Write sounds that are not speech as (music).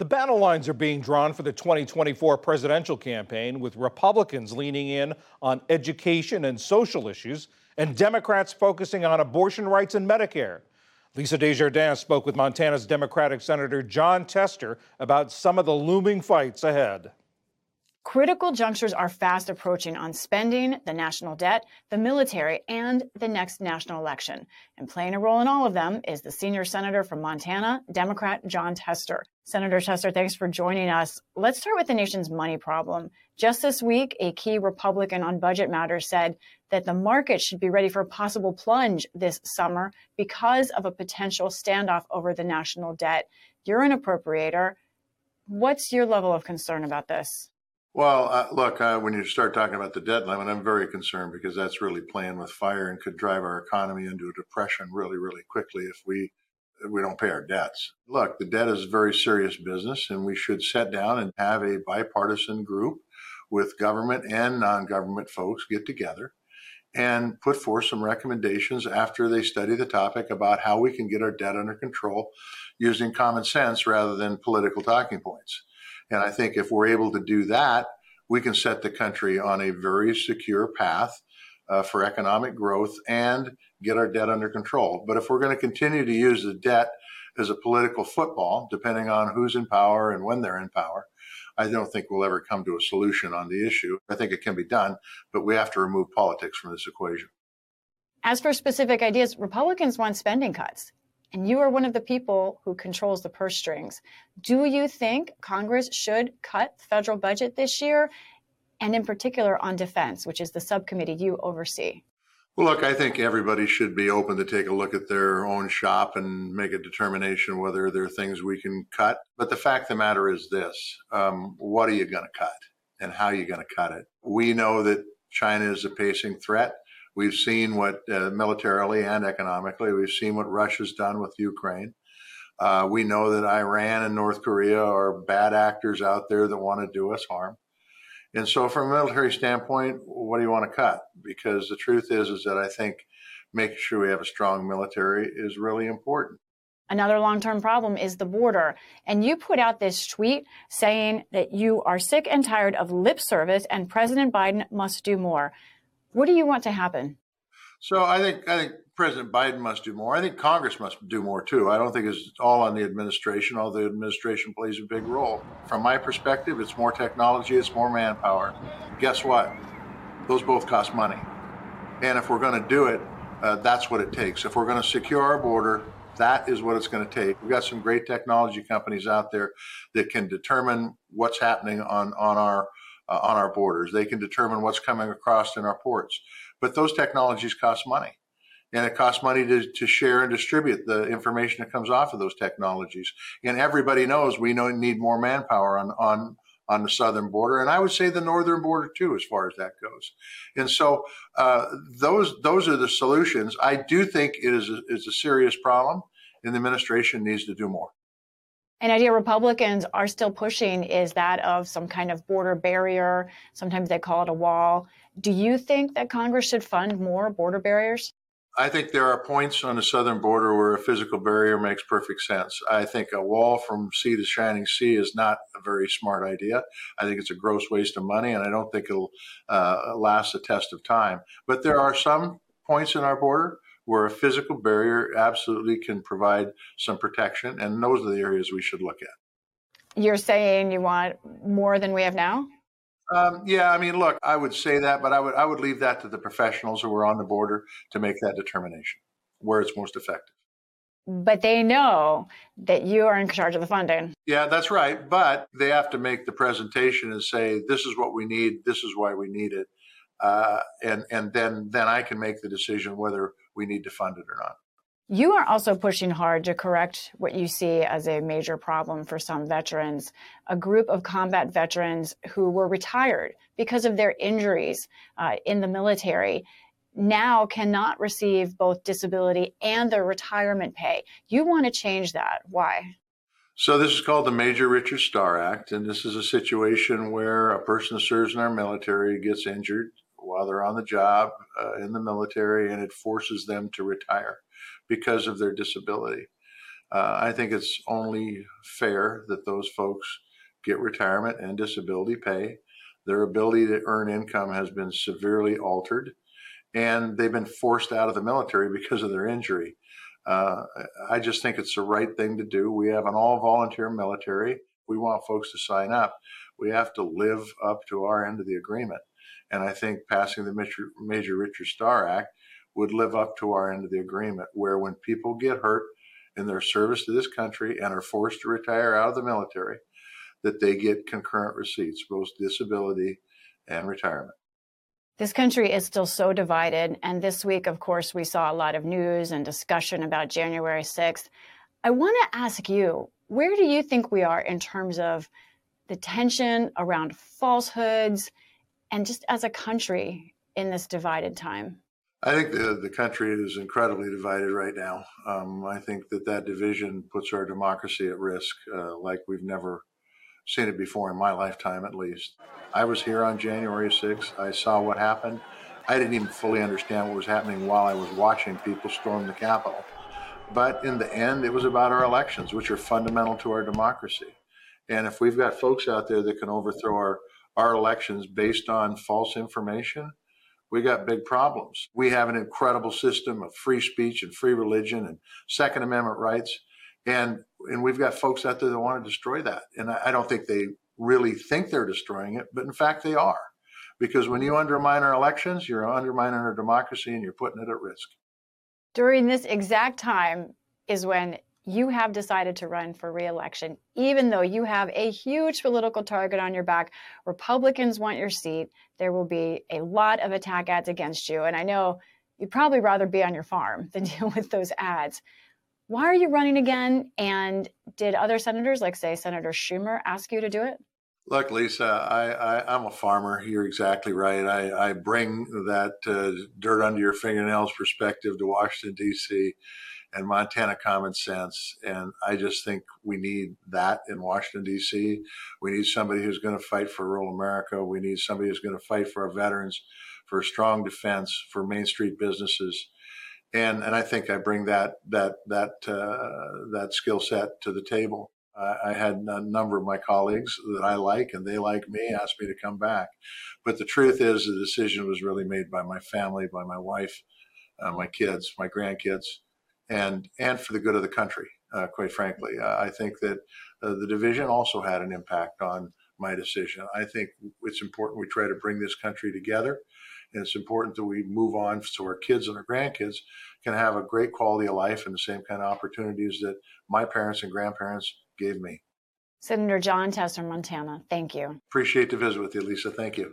The battle lines are being drawn for the 2024 presidential campaign, with Republicans leaning in on education and social issues, and Democrats focusing on abortion rights and Medicare. Lisa Desjardins spoke with Montana's Democratic Senator Jon Tester about some of the looming fights ahead. Critical junctures are fast approaching on spending, the national debt, the military, and the next national election. And playing a role in all of them is the senior senator from Montana, Democrat Jon Tester. Senator Tester, thanks for joining us. Let's start with the nation's money problem. Just this week, a key Republican on budget matters said that the market should be ready for a possible plunge this summer because of a potential standoff over the national debt. You're an appropriator. What's your level of concern about this? Well, uh, look, uh, when you start talking about the debt limit, I'm very concerned because that's really playing with fire and could drive our economy into a depression really, really quickly if we if we don't pay our debts. Look, the debt is a very serious business, and we should sit down and have a bipartisan group with government and non-government folks get together and put forth some recommendations after they study the topic about how we can get our debt under control using common sense rather than political talking points. And I think if we're able to do that, we can set the country on a very secure path uh, for economic growth and get our debt under control. But if we're going to continue to use the debt as a political football, depending on who's in power and when they're in power, I don't think we'll ever come to a solution on the issue. I think it can be done, but we have to remove politics from this equation. As for specific ideas, Republicans want spending cuts and you are one of the people who controls the purse strings. Do you think Congress should cut the federal budget this year? And in particular on defense, which is the subcommittee you oversee? Well, look, I think everybody should be open to take a look at their own shop and make a determination whether there are things we can cut. But the fact of the matter is this um, what are you going to cut and how are you going to cut it? We know that China is a pacing threat. We've seen what uh, militarily and economically, we've seen what Russia's done with Ukraine. Uh, we know that Iran and North Korea are bad actors out there that want to do us harm. And so, from a military standpoint, what do you want to cut? Because the truth is, is that I think making sure we have a strong military is really important. Another long term problem is the border. And you put out this tweet saying that you are sick and tired of lip service and President Biden must do more. What do you want to happen? So I think I think President Biden must do more. I think Congress must do more too. I don't think it's all on the administration, although the administration plays a big role. From my perspective, it's more technology, it's more manpower. Guess what? Those both cost money. And if we're going to do it, uh, that's what it takes. If we're going to secure our border, that is what it's going to take. We've got some great technology companies out there that can determine what's happening on, on our uh, on our borders. They can determine what's coming across in our ports. But those technologies cost money. And it costs money to, to share and distribute the information that comes off of those technologies. And everybody knows we know, need more manpower on, on, on the southern border, and I would say the northern border too, as far as that goes. And so uh, those those are the solutions. I do think it is a, is a serious problem, and the administration needs to do more. An idea Republicans are still pushing is that of some kind of border barrier. Sometimes they call it a wall. Do you think that Congress should fund more border barriers? I think there are points on the southern border where a physical barrier makes perfect sense. I think a wall from sea to shining sea is not a very smart idea. I think it's a gross waste of money, and I don't think it'll uh, last the test of time. But there are some points in our border where a physical barrier absolutely can provide some protection. And those are the areas we should look at. You're saying you want more than we have now? Um, yeah, I mean, look, I would say that, but I would I would leave that to the professionals who are on the border to make that determination where it's most effective. But they know that you are in charge of the funding. Yeah, that's right. But they have to make the presentation and say, "This is what we need. This is why we need it," uh, and and then then I can make the decision whether we need to fund it or not. You are also pushing hard to correct what you see as a major problem for some veterans. A group of combat veterans who were retired because of their injuries uh, in the military now cannot receive both disability and their retirement pay. You want to change that. Why? So, this is called the Major Richard Star Act, and this is a situation where a person who serves in our military gets injured while they're on the job uh, in the military, and it forces them to retire because of their disability. Uh, I think it's only fair that those folks get retirement and disability pay. Their ability to earn income has been severely altered, and they've been forced out of the military because of their injury. Uh, I just think it's the right thing to do. We have an all volunteer military. We want folks to sign up. We have to live up to our end of the agreement. And I think passing the Major, Major Richard Star Act would live up to our end of the agreement, where when people get hurt in their service to this country and are forced to retire out of the military, that they get concurrent receipts, both disability and retirement. This country is still so divided. And this week, of course, we saw a lot of news and discussion about January 6th. I want to ask you, where do you think we are in terms of the tension around falsehoods and just as a country in this divided time? I think the, the country is incredibly divided right now. Um, I think that that division puts our democracy at risk uh, like we've never seen it before in my lifetime, at least. I was here on January 6th. I saw what happened. I didn't even fully understand what was happening while I was watching people storm the Capitol. But in the end, it was about our elections, which are fundamental to our democracy. And if we've got folks out there that can overthrow our, our elections based on false information, we got big problems. We have an incredible system of free speech and free religion and Second Amendment rights. And and we've got folks out there that want to destroy that. And I, I don't think they really think they're destroying it, but in fact they are. Because when you undermine our elections, you're undermining our democracy and you're putting it at risk. During this exact time is when you have decided to run for reelection, even though you have a huge political target on your back. Republicans want your seat. There will be a lot of attack ads against you. And I know you'd probably rather be on your farm than (laughs) deal with those ads. Why are you running again? And did other senators, like say Senator Schumer, ask you to do it? Look, Lisa, I, am a farmer. You're exactly right. I, I bring that uh, dirt under your fingernails perspective to Washington, D.C and Montana common sense. And I just think we need that in Washington, D.C. We need somebody who's going to fight for rural America. We need somebody who's going to fight for our veterans, for strong defense, for Main Street businesses. And, and I think I bring that that that uh, that skill set to the table. I, I had a number of my colleagues that I like and they like me asked me to come back, but the truth is the decision was really made by my family, by my wife, uh, my kids, my grandkids, and and for the good of the country. Uh, quite frankly, uh, I think that uh, the division also had an impact on my decision. I think it's important we try to bring this country together, and it's important that we move on so our kids and our grandkids can have a great quality of life and the same kind of opportunities that my parents and grandparents gave me. Senator Jon Tester, Montana, thank you. Appreciate the visit with you, Lisa. Thank you.